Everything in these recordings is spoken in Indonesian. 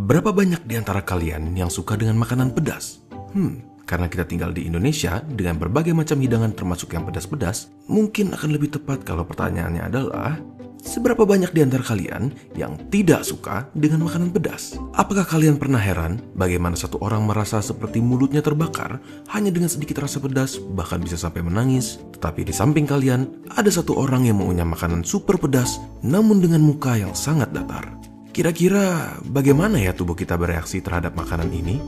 Berapa banyak di antara kalian yang suka dengan makanan pedas? Hmm, karena kita tinggal di Indonesia dengan berbagai macam hidangan termasuk yang pedas-pedas, mungkin akan lebih tepat kalau pertanyaannya adalah Seberapa banyak di antara kalian yang tidak suka dengan makanan pedas? Apakah kalian pernah heran bagaimana satu orang merasa seperti mulutnya terbakar hanya dengan sedikit rasa pedas, bahkan bisa sampai menangis? Tetapi di samping kalian, ada satu orang yang mengunyah makanan super pedas, namun dengan muka yang sangat datar. Kira-kira bagaimana ya tubuh kita bereaksi terhadap makanan ini?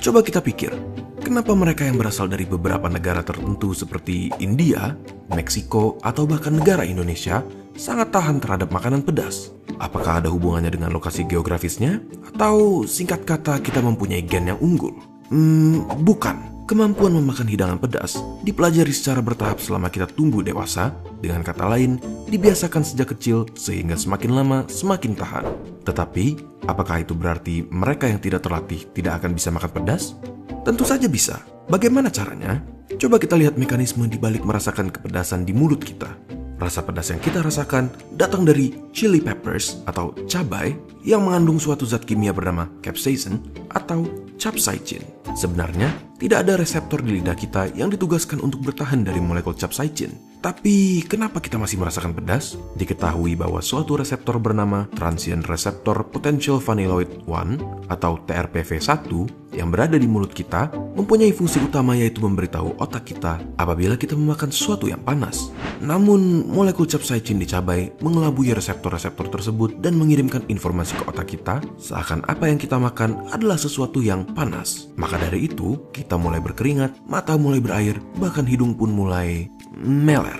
Coba kita pikir, kenapa mereka yang berasal dari beberapa negara tertentu seperti India, Meksiko, atau bahkan negara Indonesia sangat tahan terhadap makanan pedas? Apakah ada hubungannya dengan lokasi geografisnya? Atau singkat kata kita mempunyai gen yang unggul? Hmm, bukan. Kemampuan memakan hidangan pedas dipelajari secara bertahap selama kita tumbuh dewasa, dengan kata lain, dibiasakan sejak kecil sehingga semakin lama semakin tahan. Tetapi, apakah itu berarti mereka yang tidak terlatih tidak akan bisa makan pedas? Tentu saja bisa. Bagaimana caranya? Coba kita lihat mekanisme di balik merasakan kepedasan di mulut kita. Rasa pedas yang kita rasakan datang dari chili peppers atau cabai yang mengandung suatu zat kimia bernama capsaicin atau capsaicin. Sebenarnya, tidak ada reseptor di lidah kita yang ditugaskan untuk bertahan dari molekul capsaicin. Tapi, kenapa kita masih merasakan pedas? Diketahui bahwa suatu reseptor bernama Transient Receptor Potential Vanilloid 1 atau TRPV1 yang berada di mulut kita mempunyai fungsi utama yaitu memberitahu otak kita apabila kita memakan sesuatu yang panas. Namun, molekul capsaicin di cabai mengelabui reseptor-reseptor tersebut dan mengirimkan informasi ke otak kita seakan apa yang kita makan adalah sesuatu yang panas. Maka dari itu, kita mulai berkeringat, mata mulai berair, bahkan hidung pun mulai meler.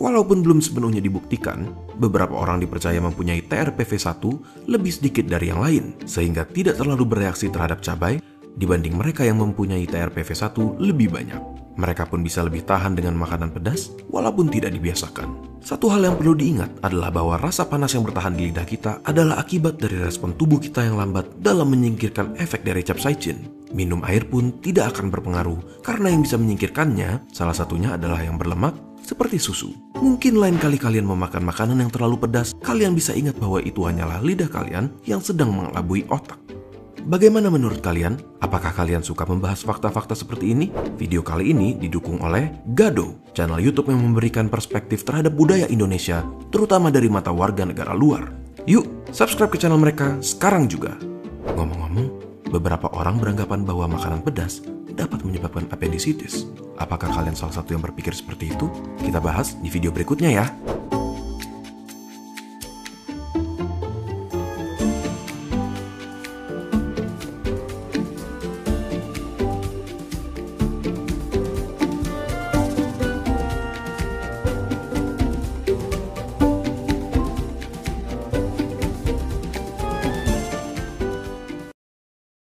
Walaupun belum sepenuhnya dibuktikan, beberapa orang dipercaya mempunyai TRPV1 lebih sedikit dari yang lain, sehingga tidak terlalu bereaksi terhadap cabai dibanding mereka yang mempunyai TRPV1 lebih banyak. Mereka pun bisa lebih tahan dengan makanan pedas walaupun tidak dibiasakan. Satu hal yang perlu diingat adalah bahwa rasa panas yang bertahan di lidah kita adalah akibat dari respon tubuh kita yang lambat dalam menyingkirkan efek dari capsaicin. Minum air pun tidak akan berpengaruh karena yang bisa menyingkirkannya salah satunya adalah yang berlemak seperti susu. Mungkin lain kali kalian memakan makanan yang terlalu pedas, kalian bisa ingat bahwa itu hanyalah lidah kalian yang sedang mengelabui otak. Bagaimana menurut kalian? Apakah kalian suka membahas fakta-fakta seperti ini? Video kali ini didukung oleh Gado, channel YouTube yang memberikan perspektif terhadap budaya Indonesia, terutama dari mata warga negara luar. Yuk, subscribe ke channel mereka sekarang juga. Ngomong-ngomong, Beberapa orang beranggapan bahwa makanan pedas dapat menyebabkan appendicitis. Apakah kalian salah satu yang berpikir seperti itu? Kita bahas di video berikutnya ya.